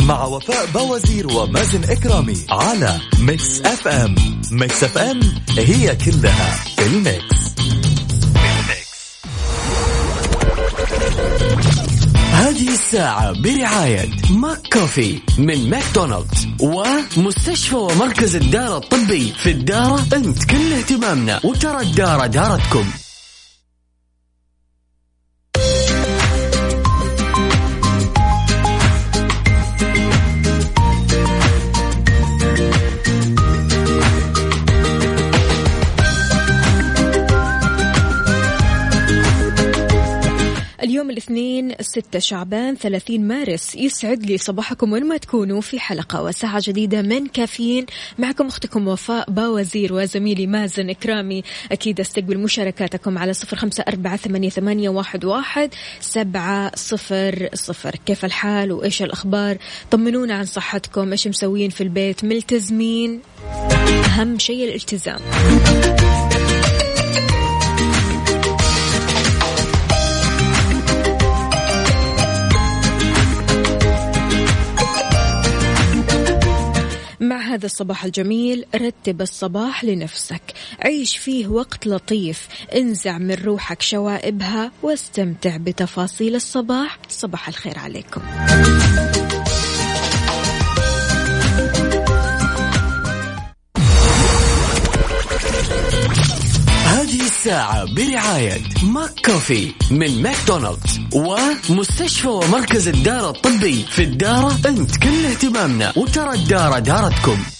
مع وفاء بوازير ومازن إكرامي على Mix FM Mix FM هي كلها في ال Mix. هذه الساعة برعاية McCoffee من ماكدونالدز ومستشفى ومركز الدارة الطبي في الدارة أنت كل اهتمامنا وترى الدارة دارتكم. الاثنين 6 شعبان 30 مارس يسعد لي صباحكم وين ما تكونوا في حلقة وساعة جديدة من كافيين. معكم أختكم وفاء باوزير وزميلي مازن إكرامي. أكيد أستقبل مشاركاتكم على صفر خمسة أربعة ثمانية واحد سبعة صفر صفر. كيف الحال وإيش الأخبار؟ طمنونا عن صحتكم. إيش مسوين في البيت؟ ملتزمين. أهم شيء الالتزام. هذا الصباح الجميل رتب الصباح لنفسك. عيش فيه وقت لطيف. انزع من روحك شوائبها واستمتع بتفاصيل الصباح. صباح الخير عليكم. هذه الساعة برعاية McCoffee من ماكدونالدز ومستشفى ومركز الدارة الطبي في الدارة انت كل اهتمامنا وترى الدارة دارتكم.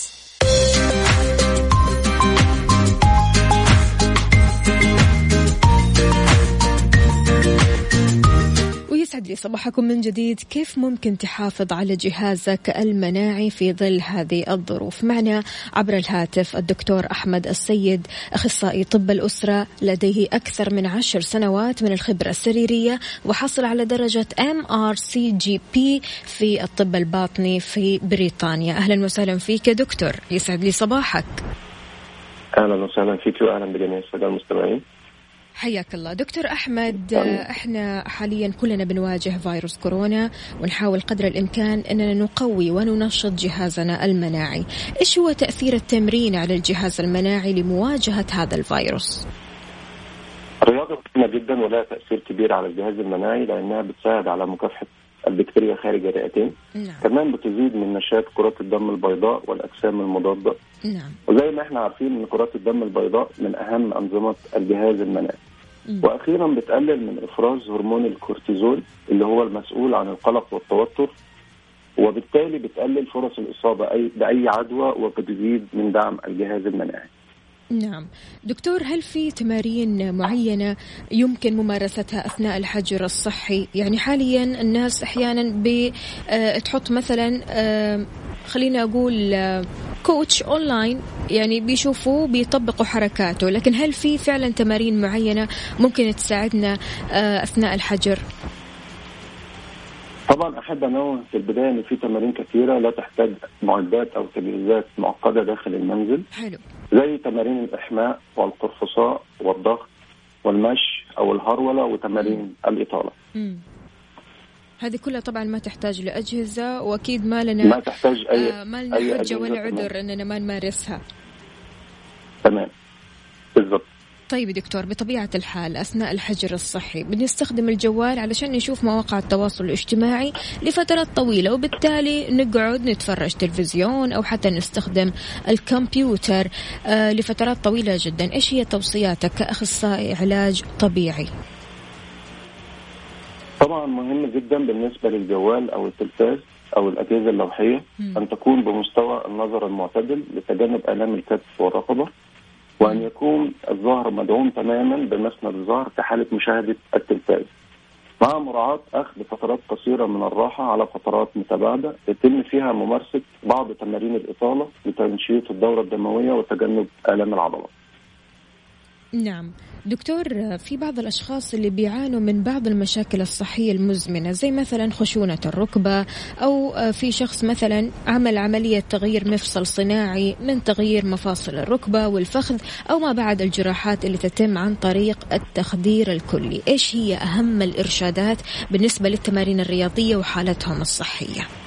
ويسعد لي صباحكم من جديد. كيف ممكن تحافظ على جهازك المناعي في ظل هذه الظروف؟ معنا عبر الهاتف الدكتور أحمد السيد أخصائي طب الأسرة لديه أكثر من عشر سنوات من الخبرة السريرية وحصل على درجة MRCGP في الطب الباطني في بريطانيا. أهلا وسهلا فيك يا دكتور. يسعد لي صباحك. أهلا وسهلا فيك واهلا بجميع السادة المستمعين. حياك الله. دكتور أحمد إحنا حاليا كلنا بنواجه فيروس كورونا ونحاول قدر الإمكان أننا نقوي وننشط جهازنا المناعي. إيش هو تأثير التمرين على الجهاز المناعي لمواجهة هذا الفيروس؟ الرياضة مهمة جدا ولها تأثير كبير على الجهاز المناعي لأنها بتساعد على مكافحة البكتيريا خارج الرئتين. نعم. كمان بتزيد من نشاط كرات الدم البيضاء والأجسام المضادة. نعم. وزي ما إحنا عارفين إن كرات الدم البيضاء من أهم أنظمة الجهاز المناعي. وأخيرا بتقلل من إفراز هرمون الكورتيزول اللي هو المسؤول عن القلق والتوتر وبالتالي بتقلل فرص الإصابة اي بأي عدوى وبتزيد من دعم الجهاز المناعي. نعم. دكتور هل في تمارين معينة يمكن ممارستها أثناء الحجر الصحي؟ يعني حاليا الناس أحيانا بتحط مثلا آه، خلينا أقول آه، كوتش أونلاين يعني بيشوفوه بيطبقوا حركاته. لكن هل في فعلا تمارين معينة ممكن تساعدنا آه، أثناء الحجر؟ طبعا أحب أنوه في البداية إن في تمارين كثيرة لا تحتاج معدات أو تجهيزات معقدة داخل المنزل. حلو. زي تمارين الإحماء والقرفصاء والضغط والمشي أو الهرولة وتمارين الإطالة. هذه كلها طبعا ما تحتاج لأجهزة وأكيد ما ما لنا تحتاج اي آه ما لنا أي حجة ولا تمام. عذر أننا ما نمارسها. تمام. بالضبط. طيب دكتور بطبيعة الحال أثناء الحجر الصحي بنستخدم الجوال علشان نشوف مواقع التواصل الاجتماعي لفترات طويلة وبالتالي نقعد نتفرج تلفزيون أو حتى نستخدم الكمبيوتر آه لفترات طويلة جدا. إيش هي توصياتك كأخصائي علاج طبيعي؟ طبعا مهم جدا بالنسبة للجوال أو التلفاز أو الأجهزة اللوحية مم. أن تكون بمستوى النظر المعتدل لتجنب آلام الكتف والرقبة وأن يكون الظهر مدعوم تماما بمسند الظهر في حالة مشاهدة التلفاز. مع مراعاة أخذ فترات قصيرة من الراحة على فترات متباعدة يتم فيها ممارسة بعض تمارين الإطالة لتنشيط الدورة الدموية وتجنب آلام العضلات. نعم. دكتور في بعض الأشخاص اللي بيعانوا من بعض المشاكل الصحية المزمنة زي مثلا خشونة الركبة أو في شخص مثلا عمل عملية تغيير مفصل صناعي من تغيير مفاصل الركبة والفخذ أو ما بعد الجراحات اللي تتم عن طريق التخدير الكلي. إيش هي أهم الإرشادات بالنسبة للتمارين الرياضية وحالتهم الصحية؟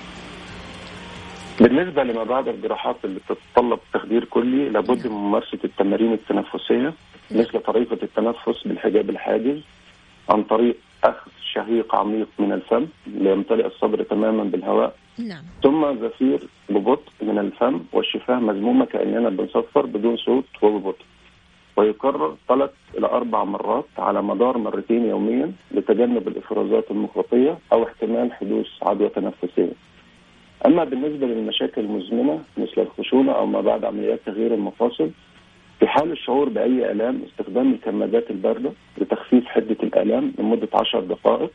بالنسبة لما بعد الجراحات اللي بتتطلب تخدير كلي لابد من ممارسة التمارين التنفسية مثل طريقة التنفس بالحجاب الحاجز عن طريق أخذ شهيق عميق من الفم ليمتلئ الصدر تماما بالهواء نعم. ثم زفير ببطء من الفم والشفاة مزمومة كأننا بنصفر بدون صوت وببطء. ويكرر ثلاث إلى أربع مرات على مدار مرتين يوميا لتجنب الإفرازات المخرطية أو احتمال حدوث عدوى تنفسية. أما بالنسبة للمشاكل المزمنة مثل الخشونة أو ما بعد عمليات تغيير المفاصل في حال الشعور بأي آلام استخدام الكمادات الباردة لتخفيف حدة الآلام لمدة 10 دقائق.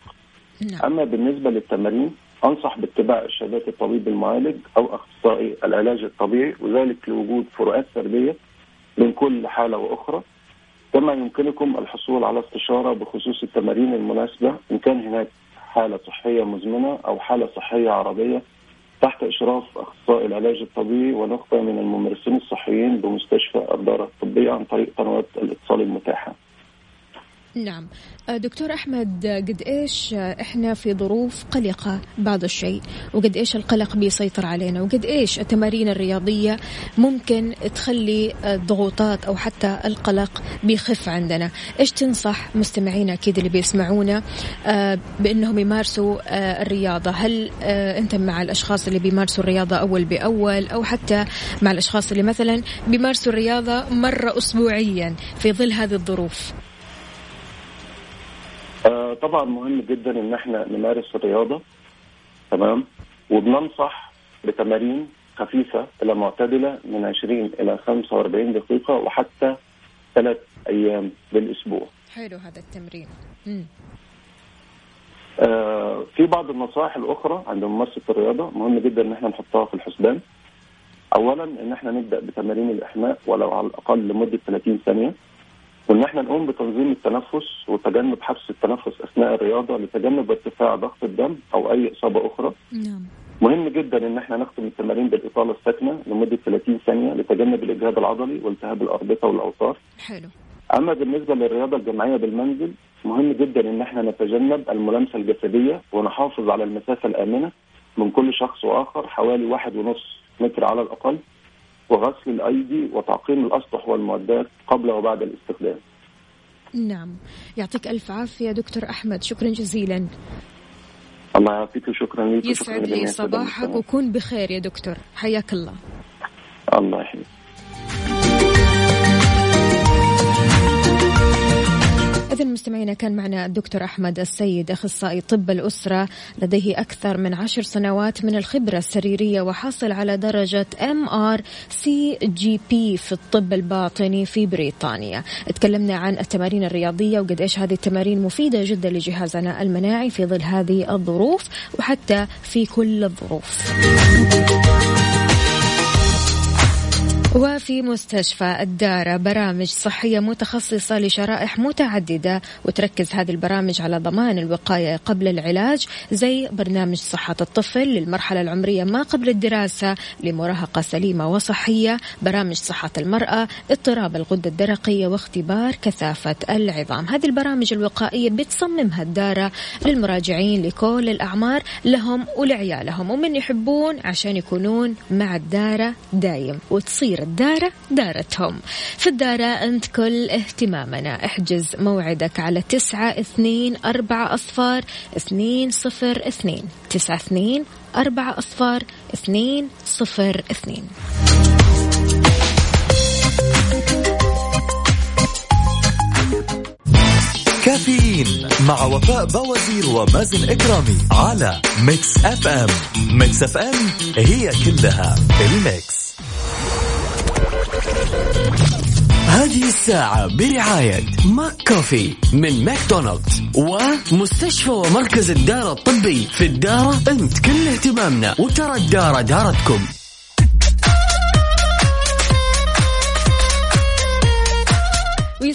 نعم. أما بالنسبة للتمارين أنصح باتباع إرشادات الطبيب المعالج أو أخصائي العلاج الطبيعي وذلك لوجود فروقات فردية بين كل حالة وأخرى. كما يمكنكم الحصول على استشارة بخصوص التمارين المناسبة إن كان هناك حالة صحية مزمنة أو حالة صحية عرضية تحت إشراف أخصائي العلاج الطبيعي ونخبة من الممارسين الصحيين بمستشفى الدار الطبية عن طريق قنوات الاتصال المتاحة. نعم. آه، دكتور أحمد قد إيش إحنا في ظروف قلقة بعض الشيء؟ وقد إيش القلق بيسيطر علينا؟ وقد إيش التمارين الرياضية ممكن تخلي الضغوطات أو حتى القلق بيخف عندنا؟ إيش تنصح مستمعينا أكيد اللي بيسمعونا آه، بأنهم يمارسوا آه، الرياضة؟ هل أنت مع الأشخاص اللي بيمارسوا الرياضة أول بأول أو حتى مع الأشخاص اللي مثلا بيمارسوا الرياضة مرة أسبوعيا في ظل هذه الظروف؟ آه طبعا مهم جدا إن إحنا نمارس الرياضة تمام وبننصح بتمارين خفيفة إلى معتدلة من 20 إلى 45 دقيقة وحتى ثلاث أيام بالأسبوع. حلو هذا التمرين مم. آه في بعض النصائح الأخرى عند ممارسة الرياضة مهم جدا إن إحنا نحطها في الحسبان. اولا إن إحنا نبدأ بتمارين الإحماء ولو على الأقل لمدة 30 ثانية. وإن إحنا نقوم بتنظيم التنفس وتجنب حبس التنفس أثناء الرياضة لتجنب ارتفاع ضغط الدم أو أي إصابة أخرى. نعم مهم جدا إن إحنا نختم التمارين بالإطالة الساكنة لمدة 30 ثانية لتجنب الإجهاد العضلي والتهاب الأربطة والأوتار. حلو أما بالنسبة للرياضة الجماعية بالمنزل مهم جدا إن إحنا نتجنب الملامسة الجسدية ونحافظ على المسافة الآمنة من كل شخص وآخر حوالي واحد ونص متر على الأقل وغسل الأيدي وتعقيم الأسطح والمعدات قبل وبعد الاستخدام. نعم يعطيك ألف عافية دكتور أحمد شكرا جزيلا الله يعافيك وشكرا لك يسعد لي صباحك. وكون بخير يا دكتور حياك الله الله يحييك. إذا مستمعينا كان معنا الدكتور أحمد السيد أخصائي طب الأسرة لديه أكثر من عشر سنوات من الخبرة السريرية وحاصل على درجة ام ار سي جي بي في الطب الباطني في بريطانيا. تكلمنا عن التمارين الرياضية وقد إيش هذه التمارين مفيدة جدا لجهازنا المناعي في ظل هذه الظروف وحتى في كل الظروف. وفي مستشفى الدارة برامج صحية متخصصة لشرائح متعددة وتركز هذه البرامج على ضمان الوقاية قبل العلاج زي برنامج صحة الطفل للمرحلة العمرية ما قبل الدراسة لمراهقة سليمة وصحية برامج صحة المرأة اضطراب الغدة الدرقية واختبار كثافة العظام. هذه البرامج الوقائية بتصممها الدارة للمراجعين لكل الأعمار لهم ولعيالهم ومن يحبون عشان يكونون مع الدارة دايم وتصير الدارة دارتهم. في الدارة أنت كل اهتمامنا. احجز موعدك على تسعة اثنين أربعة أصفار اثنين صفر اثنين. تسعة اثنين أربعة أصفار اثنين صفر اثنين. كافيين مع وفاء بوازير ومازن إكرامي على Mix FM. Mix F M هي كلها ال Mix. هذه الساعة برعاية McCoffee من ماكدونالدز ومستشفى ومركز الدارة الطبي في الدارة انت كل اهتمامنا وترى الدارة دارتكم.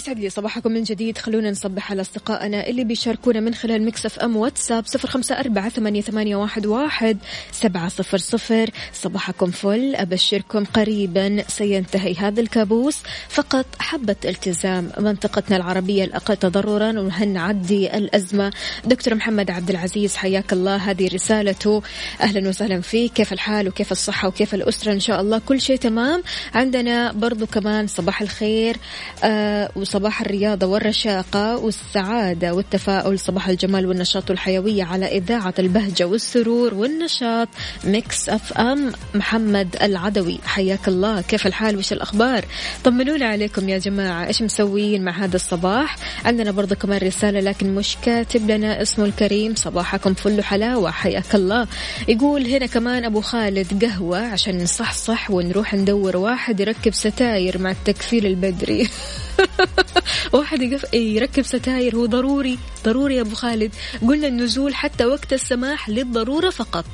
ويسعد لي صباحكم من جديد. خلونا نصبح على أصدقائنا اللي بيشاركونا من خلال مكسف أم واتساب صفر خمسة أربعة ثمانية, واحد سبعة صفر صفر. صباحكم فل. أبشركم قريبا سينتهي هذا الكابوس. فقط حبة التزام منطقتنا العربية الأقل تضررا وهنعدي الأزمة. دكتور محمد عبد العزيز حياك الله. هذه رسالته. أهلا وسهلا فيك. كيف الحال وكيف الصحة وكيف الأسرة؟ إن شاء الله كل شيء تمام. عندنا برضو كمان صباح الخير. آه وصباح الرياضة والرشاقة والسعادة والتفاؤل صباح الجمال والنشاط والحيوية على إذاعة البهجة والسرور والنشاط Mix FM محمد العدوي. حياك الله. كيف الحال؟ وش الأخبار؟ طمنونا عليكم يا جماعة. إيش مسويين مع هذا الصباح؟ عندنا برضه كمان رسالة لكن مش كاتب لنا اسمه الكريم. صباحكم فل حلاوة حياك الله. يقول هنا كمان أبو خالد قهوة عشان نصحصح ونروح ندور واحد يركب ستاير مع التكفيل البدري. واحد يقف يركب ستاير هو ضروري ضروري يا أبو خالد. قلنا النزول حتى وقت السماح للضرورة فقط.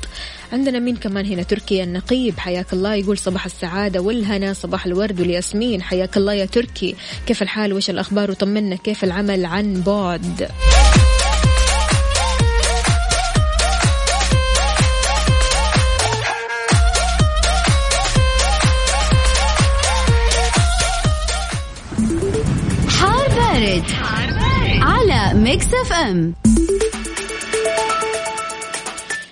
عندنا مين كمان هنا؟ تركي النقيب حياك الله يقول صباح السعادة والهنا صباح الورد والياسمين حياك الله يا تركي. كيف الحال؟ وش الأخبار؟ وطمنا كيف العمل عن بعد؟ Mix FM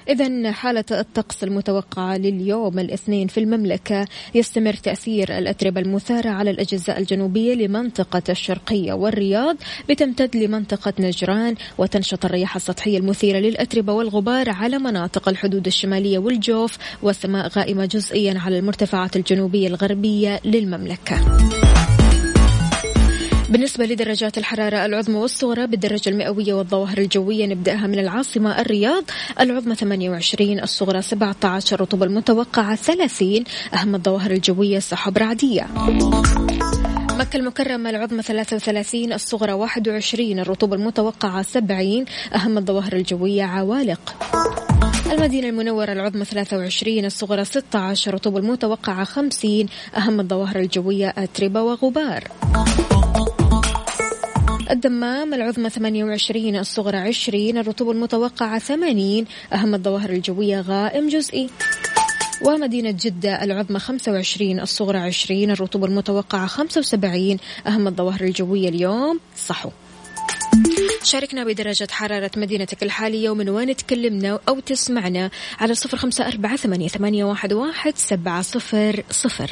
إذا حالة الطقس المتوقعة لليوم الاثنين في المملكة يستمر تأثير الأتربة المثارة على الأجزاء الجنوبية لمنطقة الشرقية والرياض بتمتد لمنطقة نجران وتنشط الرياح السطحية المثيرة للأتربة والغبار على مناطق الحدود الشمالية والجوف والسماء غائمة جزئيا على المرتفعات الجنوبية الغربية للمملكة. بالنسبة لدرجات الحرارة العظمى والصغرى بالدرجة المئوية والظواهر الجوية نبدأها من العاصمة الرياض. العظمى 28 الصغرى 17 الرطوبة المتوقعة 30 أهم الظواهر الجوية سحب رعدية. مكة المكرمة العظمى 33 الصغرى 21 الرطوبة المتوقعة 70 أهم الظواهر الجوية عوالق. المدينة المنورة العظمى 23 الصغرى 16 الرطوبة المتوقعة 50 أهم الظواهر الجوية أتربة وغبار. الدمام العظمى 28 الصغرى 20 الرطوبة المتوقعة 80 أهم الظواهر الجوية غائم جزئي. ومدينة جدة العظمى 25 الصغرى 20 الرطوبة المتوقعة 75 أهم الظواهر الجوية اليوم صحو. شاركنا بدرجة حرارة مدينتك الحالية ومن وين تكلمنا أو تسمعنا على صفر خمسة أربعة ثمانية واحد سبعة صفر صفر.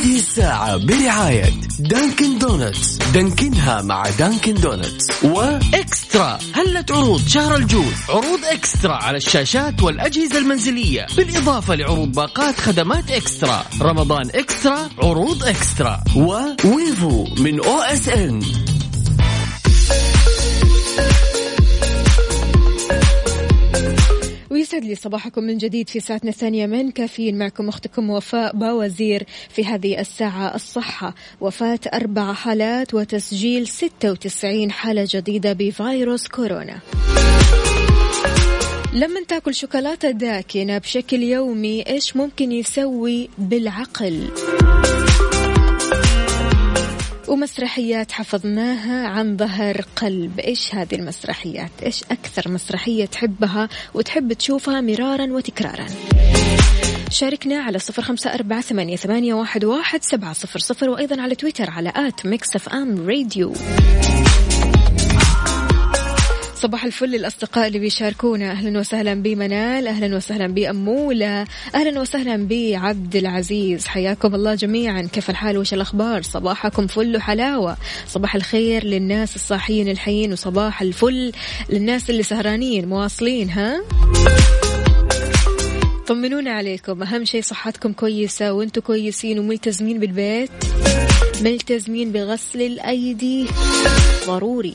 هذه الساعة برعاية Dunkin' Donuts دانكنها مع Dunkin' Donuts و eXtra. هلة عروض شهر الجود عروض eXtra على الشاشات والأجهزة المنزلية. بالإضافة لعروض باقات خدمات eXtra. رمضان eXtra عروض eXtra. و Wavo من OSN ويسعد لي صباحكم من جديد في ساعتنا الثانية من كافيين. معكم أختكم وفاء باوزير في هذه الساعة الصحة. وفاة أربع حالات وتسجيل 96 حالة جديدة بفيروس كورونا. لما تأكل شوكولاتة داكنة بشكل يومي إيش ممكن يسوي بالعقل؟ ومسرحيات حفظناها عن ظهر قلب. إيش هذه المسرحيات؟ إيش أكثر مسرحية تحبها وتحب تشوفها مرارا وتكرارا؟ شاركنا على صفر خمسة أربعة ثمانية, ثمانية واحد, واحد سبعة صفر صفر وأيضا على تويتر على at Mix FM Radio. صباح الفل للأصدقاء اللي بيشاركونا. أهلا وسهلا بمنال أهلا وسهلا بأمولة أهلا وسهلا بعبد العزيز. حياكم الله جميعا. كيف الحال؟ وش الأخبار؟ صباحكم فل وحلاوة. صباح الخير للناس الصاحيين الحيين وصباح الفل للناس اللي سهرانين مواصلين ها؟ طمنونا عليكم. أهم شيء صحتكم كويسة وأنتم كويسين وملتزمين بالبيت. ملتزمين بغسل الأيدي. ضروري.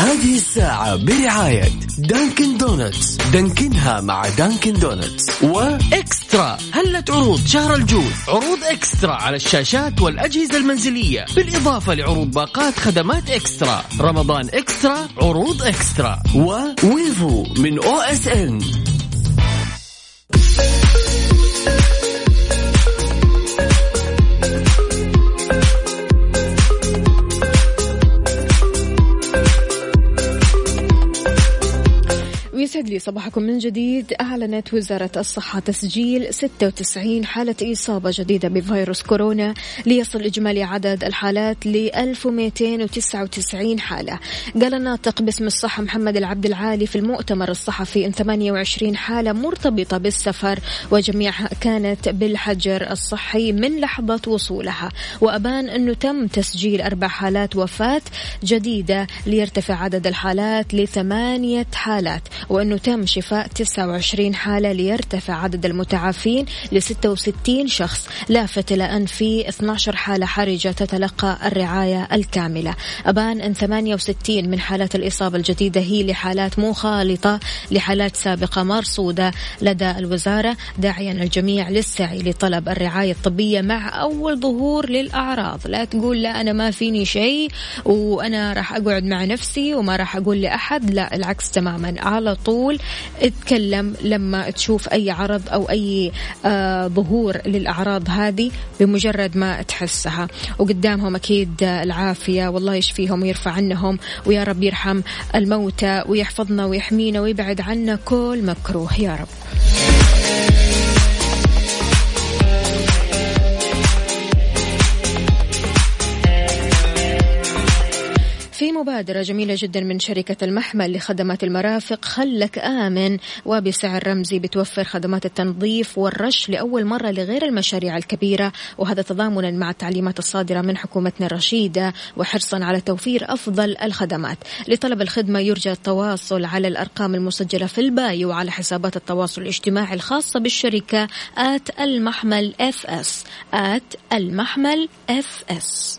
هذه الساعة برعاية Dunkin' Donuts دانكنها مع Dunkin' Donuts و eXtra. هلة عروض شهر الجود عروض eXtra على الشاشات والأجهزة المنزلية. بالإضافة لعروض باقات خدمات eXtra. رمضان eXtra عروض eXtra. و Wavo من OSN لي صباحكم من جديد. أعلنت وزارة الصحة تسجيل 96 حالة إصابة جديدة بفيروس كورونا ليصل إجمالي عدد الحالات ل 1299 حالة. قال الناطق باسم الصحة محمد العبد العالي في المؤتمر الصحفي أن 28 حالة مرتبطة بالسفر وجميعها كانت بالحجر الصحي من لحظة وصولها. وأبان أنه تم تسجيل أربع حالات وفاة جديدة ليرتفع عدد الحالات لثمانية حالات وأنه تم شفاء 29 حالة ليرتفع عدد المتعافين ل 66 شخص. لافت إلى أن في 12 حالة حرجة تتلقى الرعاية الكاملة. أبان أن 68 من حالات الإصابة الجديدة هي لحالات مخالطة لحالات سابقة مرصودة لدى الوزارة. داعيا الجميع للسعي لطلب الرعاية الطبية مع أول ظهور للأعراض. لا تقول لا أنا ما فيني شيء وأنا راح أقعد مع نفسي وما راح أقول لأحد. لا العكس تماما. على طول اتكلم لما تشوف أي عرض أو أي آه ظهور للأعراض هذه بمجرد ما تحسها. وقدامهم أكيد العافية. والله يشفيهم ويرفع عنهم ويا رب يرحم الموتى ويحفظنا ويحمينا ويبعد عنا كل مكروه. يا رب. مبادرة جميلة جدا من شركة المحمل لخدمات المرافق خلك آمن. وبسعر رمزي بتوفر خدمات التنظيف والرش لأول مرة لغير المشاريع الكبيرة. وهذا تضامنا مع التعليمات الصادرة من حكومتنا الرشيدة وحرصا على توفير أفضل الخدمات. لطلب الخدمة يرجى التواصل على الأرقام المسجلة في ال bio وعلى حسابات التواصل الاجتماعي الخاصة بالشركة at المحمل FS. at المحمل FS.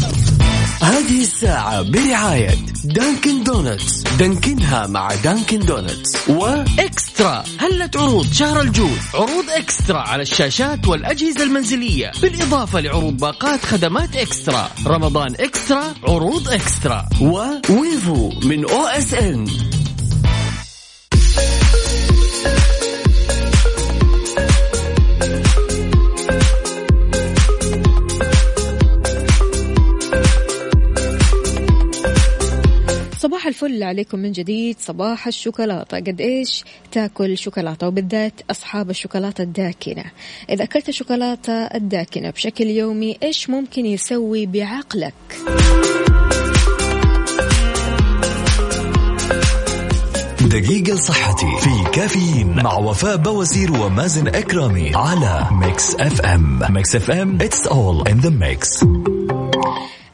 هذه الساعة برعاية Dunkin' Donuts دانكنها مع Dunkin' Donuts و eXtra. هلة عروض شهر الجود عروض eXtra على الشاشات والأجهزة المنزلية. بالإضافة لعروض باقات خدمات eXtra. رمضان eXtra عروض eXtra. و Wavo من OSN صباح الفل عليكم من جديد. صباح الشوكولاتة. قد إيش تاكل شوكولاتة وبالذات أصحاب الشوكولاتة الداكنة؟ إذا أكلت الشوكولاتة الداكنة بشكل يومي إيش ممكن يسوي بعقلك؟ دقيقة لصحتي في كافيين مع وفاء باوزير ومازن إكرامي على Mix FM. Mix FM it's all in the mix.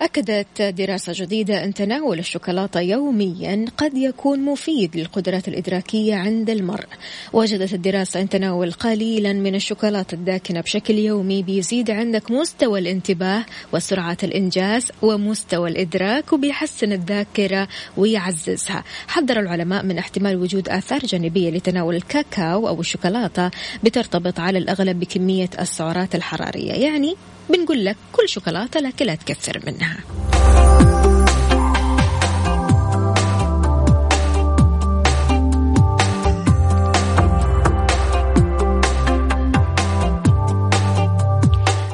أكدت دراسة جديدة أن تناول الشوكولاتة يوميا قد يكون مفيد للقدرات الإدراكية عند المرء. وجدت الدراسة أن تناول قليلا من الشوكولاتة الداكنة بشكل يومي بيزيد عندك مستوى الانتباه وسرعة الإنجاز ومستوى الإدراك وبيحسن الذاكرة ويعززها. حذر العلماء من احتمال وجود آثار جانبية لتناول الكاكاو أو الشوكولاتة بترتبط على الأغلب بكمية السعرات الحرارية. يعني بنقول لك كل شوكولاتة لكن لا تكثر منها.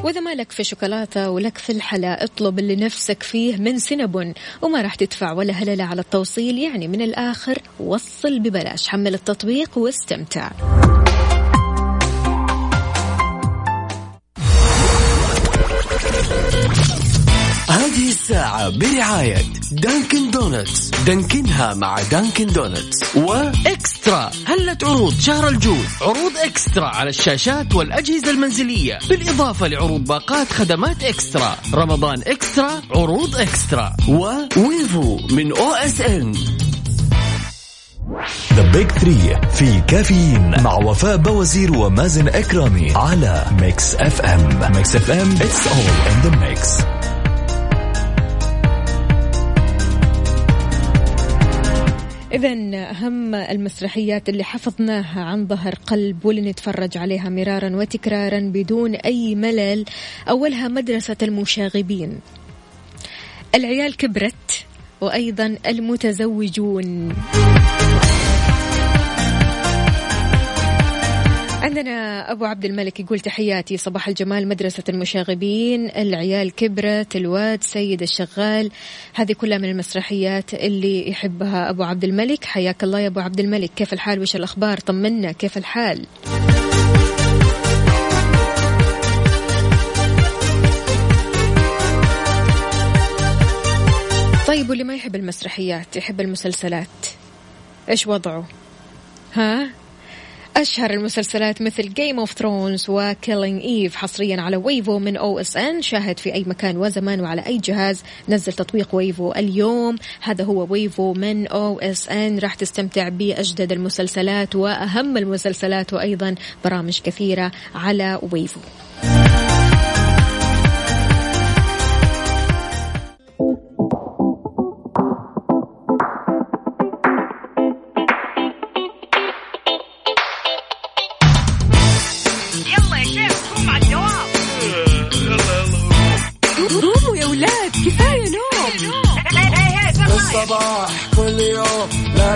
وإذا ما لك في شوكولاتة ولك في الحلا اطلب اللي نفسك فيه من سينابون. وما راح تدفع ولا هللة على التوصيل يعني من الآخر وصل ببلاش. حمل التطبيق واستمتع. الساعة برعاية Dunkin' Donuts دانكنها مع Dunkin' Donuts و eXtra. هلة عروض شهر الجود عروض eXtra على الشاشات والأجهزة المنزلية. بالإضافة لعروض باقات خدمات eXtra. رمضان eXtra عروض eXtra. و Wavo من OSN. the big 3 في كافيين مع وفاء باوزير ومازن إكرامي على Mix FM Mix FM it's all in the mix إذا أهم المسرحيات اللي حفظناها عن ظهر قلب واللي نتفرج عليها مرارا وتكرارا بدون أي ملل أولها مدرسة المشاغبين. العيال كبرت وأيضا المتزوجون. عندنا أبو عبد الملك يقول تحياتي. صباح الجمال مدرسة المشاغبين العيال كبرت الواد سيد الشغال. هذه كلها من المسرحيات اللي يحبها أبو عبد الملك. حياك الله يا أبو عبد الملك. كيف الحال؟ وش الأخبار؟ طمنا. كيف الحال؟ طيب واللي ما يحب المسرحيات يحب المسلسلات إيش وضعه؟ ها؟ أشهر المسلسلات مثل Game of Thrones و Killing Eve حصريا على Wavo من OSN شاهد في أي مكان وزمان وعلى أي جهاز. نزل تطبيق ويفو اليوم. هذا هو ويفو من أو اس ان راح تستمتع بأجدد المسلسلات وأهم المسلسلات وأيضا برامج كثيرة على ويفو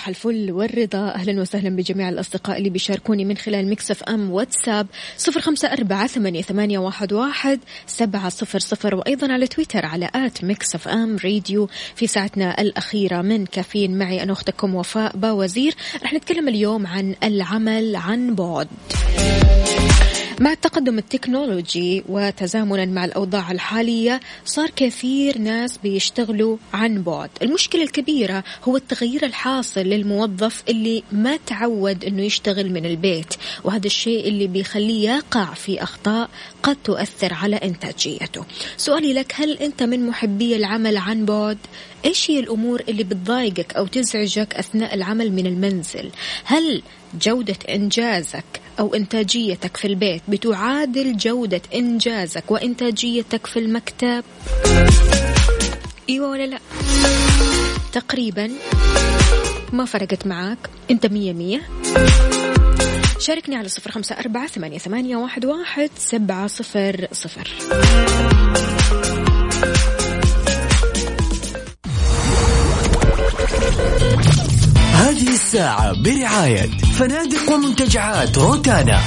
صباح الفل والرضا. أهلا وسهلا بجميع الأصدقاء اللي بيشاركوني من خلال Mix FM واتساب صفر خمسة أربعة ثمانية, واحد, سبعة صفر صفر وأيضا على تويتر على at Mix FM Radio. في ساعتنا الأخيرة من كافيين معي أنا أختكم وفاء باوزير. رح نتكلم اليوم عن العمل عن بعد. مع التقدم التكنولوجي وتزامنا مع الأوضاع الحالية صار كثير ناس بيشتغلوا عن بعد المشكلة الكبيرة هو التغيير الحاصل للموظف اللي ما تعود أنه يشتغل من البيت وهذا الشيء اللي بيخليه يقع في أخطاء قد تؤثر على إنتاجيته سؤالي لك هل أنت من محبي العمل عن بعد؟ إيش هي الأمور اللي بتضايقك أو تزعجك أثناء العمل من المنزل؟ هل جودة إنجازك أو إنتاجيتك في البيت بتعادل جودة إنجازك وإنتاجيتك في المكتب. إيوه ولا لا؟ تقريبا. ما فرقت معاك. أنت مية مية. شاركني على صفر خمسة أربعة ثمانية, ثمانية واحد, واحد سبعة صفر صفر. هذه الساعة برعاية فنادق ومنتجعات روتانا.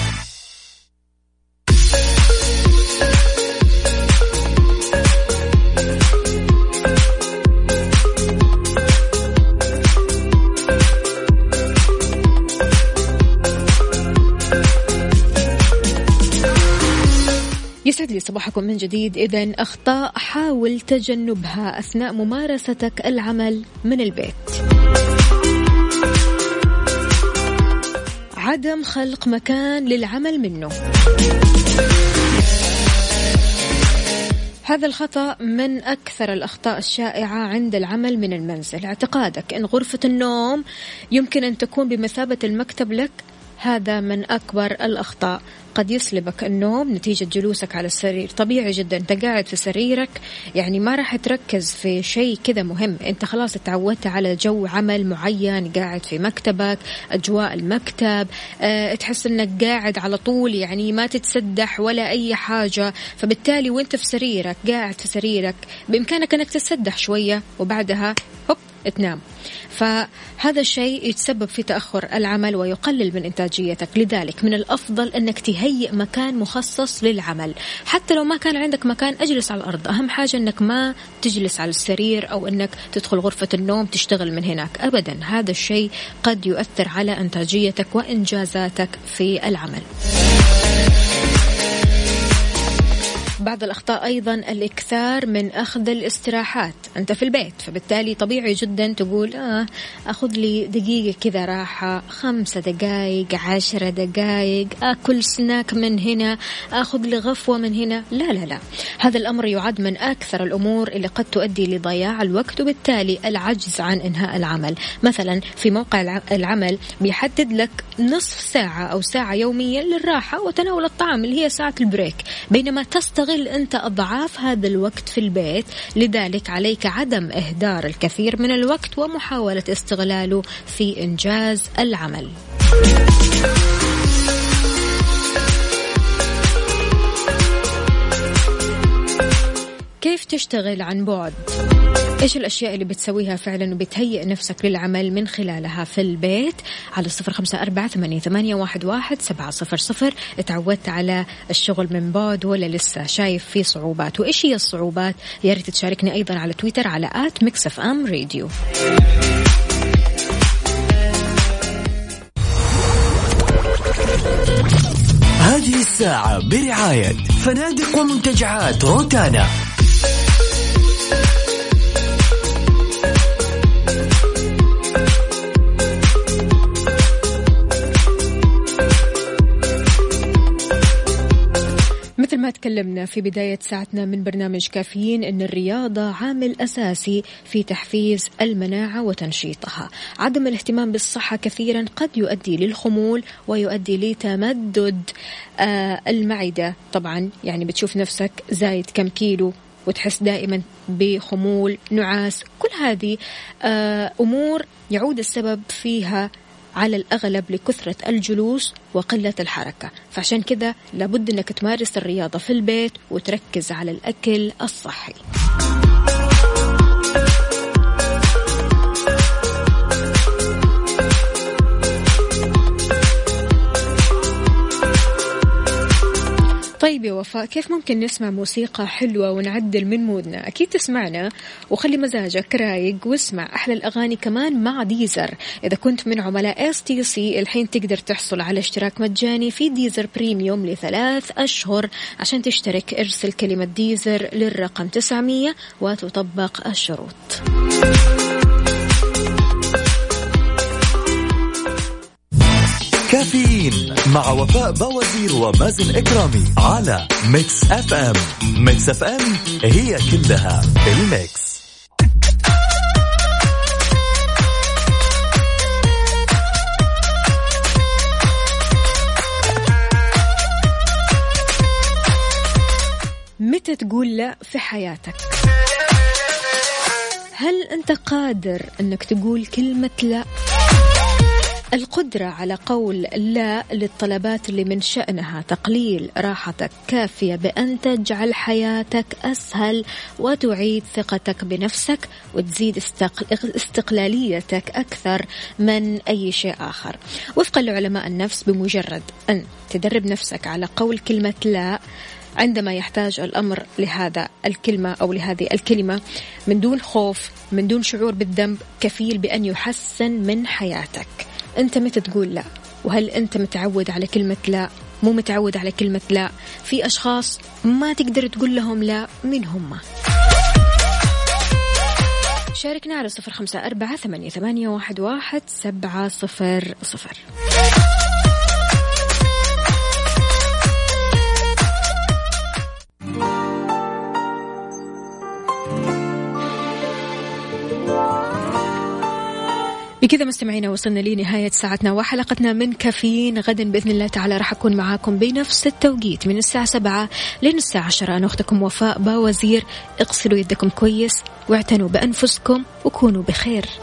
يسعد لي صباحكم من جديد. إذا أخطاء حاول تجنبها أثناء ممارستك العمل من البيت. عدم خلق مكان للعمل منه. هذا الخطأ من أكثر الأخطاء الشائعة عند العمل من المنزل. اعتقادك أن غرفة النوم يمكن أن تكون بمثابة المكتب لك هذا من أكبر الأخطاء. قد يسلبك النوم نتيجة جلوسك على السرير. طبيعي جدا أنت قاعد في سريرك يعني ما راح تركز في شيء كذا مهم. أنت خلاص تعودت على جو عمل معين قاعد في مكتبك أجواء المكتب أه تحس أنك قاعد على طول يعني ما تتسدح ولا أي حاجة. فبالتالي وأنت في سريرك قاعد في سريرك بإمكانك أنك تتسدح شوية وبعدها هوب تنام فهذا الشيء يتسبب في تأخر العمل ويقلل من إنتاجيتك. لذلك من الأفضل أنك تهيئ مكان مخصص للعمل. حتى لو ما كان عندك مكان أجلس على الأرض. أهم حاجة أنك ما تجلس على السرير أو أنك تدخل غرفة النوم تشتغل من هناك. أبدا هذا الشيء قد يؤثر على إنتاجيتك وإنجازاتك في العمل. بعض الأخطاء أيضا الإكثار من أخذ الاستراحات. أنت في البيت فبالتالي طبيعي جدا تقول آه أخذ لي دقيقة كذا راحة خمسة دقائق عشرة دقائق أكل سناك من هنا أخذ لي غفوة من هنا. لا لا لا. هذا الأمر يعد من أكثر الأمور اللي قد تؤدي لضياع الوقت وبالتالي العجز عن إنهاء العمل. مثلا في موقع العمل بيحدد لك نصف ساعة أو ساعة يوميا للراحة وتناول الطعام اللي هي ساعة البريك. بينما تستغل تستغل أنت أضعاف هذا الوقت في البيت لذلك عليك عدم إهدار الكثير من الوقت ومحاولة استغلاله في إنجاز العمل كيف تشتغل عن بعد؟ إيش الأشياء اللي بتسويها فعلا وبتهيئ نفسك للعمل من خلالها في البيت؟ على صفر أربعة ثمانيه, ثمانية واحد, سبعة صفر صفر. تعودت على الشغل من بعد ولا لسه شايف في صعوبات؟ وإيش هي الصعوبات؟ يا ريت تشاركني أيضا على تويتر على at Mix FM Radio. هذه الساعة برعاية فنادق ومنتجعات روتانا. تكلمنا في بداية ساعتنا من برنامج كافيين أن الرياضة عامل أساسي في تحفيز المناعة وتنشيطها. عدم الاهتمام بالصحة كثيرا قد يؤدي للخمول ويؤدي لتمدد آه المعدة. طبعا يعني بتشوف نفسك زايد كم كيلو وتحس دائما بخمول نعاس. كل هذه آه أمور يعود السبب فيها على الأغلب لكثرة الجلوس وقلة الحركة. فعشان كذا لابد أنك تمارس الرياضة في البيت وتركز على الأكل الصحي. طيب يا وفاء كيف ممكن نسمع موسيقى حلوة ونعدل من مودنا؟ أكيد تسمعنا. وخلي مزاجك رايق واسمع أحلى الأغاني كمان مع Deezer. إذا كنت من عملاء STC الحين تقدر تحصل على اشتراك مجاني في Deezer Premium لثلاث أشهر عشان تشترك. ارسل كلمة Deezer للرقم 900 وتطبق الشروط. كافيين مع وفاء بوازير ومازن إكرامي على Mix FM. Mix FM هي كلها ال Mix. متى تقول لا في حياتك؟ هل أنت قادر أنك تقول كلمة لا؟ القدرة على قول لا للطلبات اللي من شأنها تقليل راحتك كافية بأن تجعل حياتك أسهل وتعيد ثقتك بنفسك وتزيد استقلاليتك أكثر من أي شيء آخر. وفقا لعلماء النفس بمجرد أن تدرب نفسك على قول كلمة لا عندما يحتاج الأمر لهذا الكلمة أو لهذه الكلمة من دون خوف من دون شعور بالذنب كفيل بأن يحسن من حياتك. أنت متى تقول لا. وهل أنت متعود على كلمة لا؟ مو متعود على كلمة لا. في أشخاص ما تقدر تقول لهم لا من هم. شاركنا على صفر خمسة أربعة ثمانية, واحد سبعة صفر صفر. بكذا مستمعينا وصلنا لنهاية ساعتنا وحلقتنا من كافيين. غدا بإذن الله تعالى راح أكون معاكم بنفس التوقيت من الساعة سبعة لين الساعة عشرة. أنا أختكم وفاء باوزير. اغسلوا يدكم كويس واعتنوا بأنفسكم وكونوا بخير.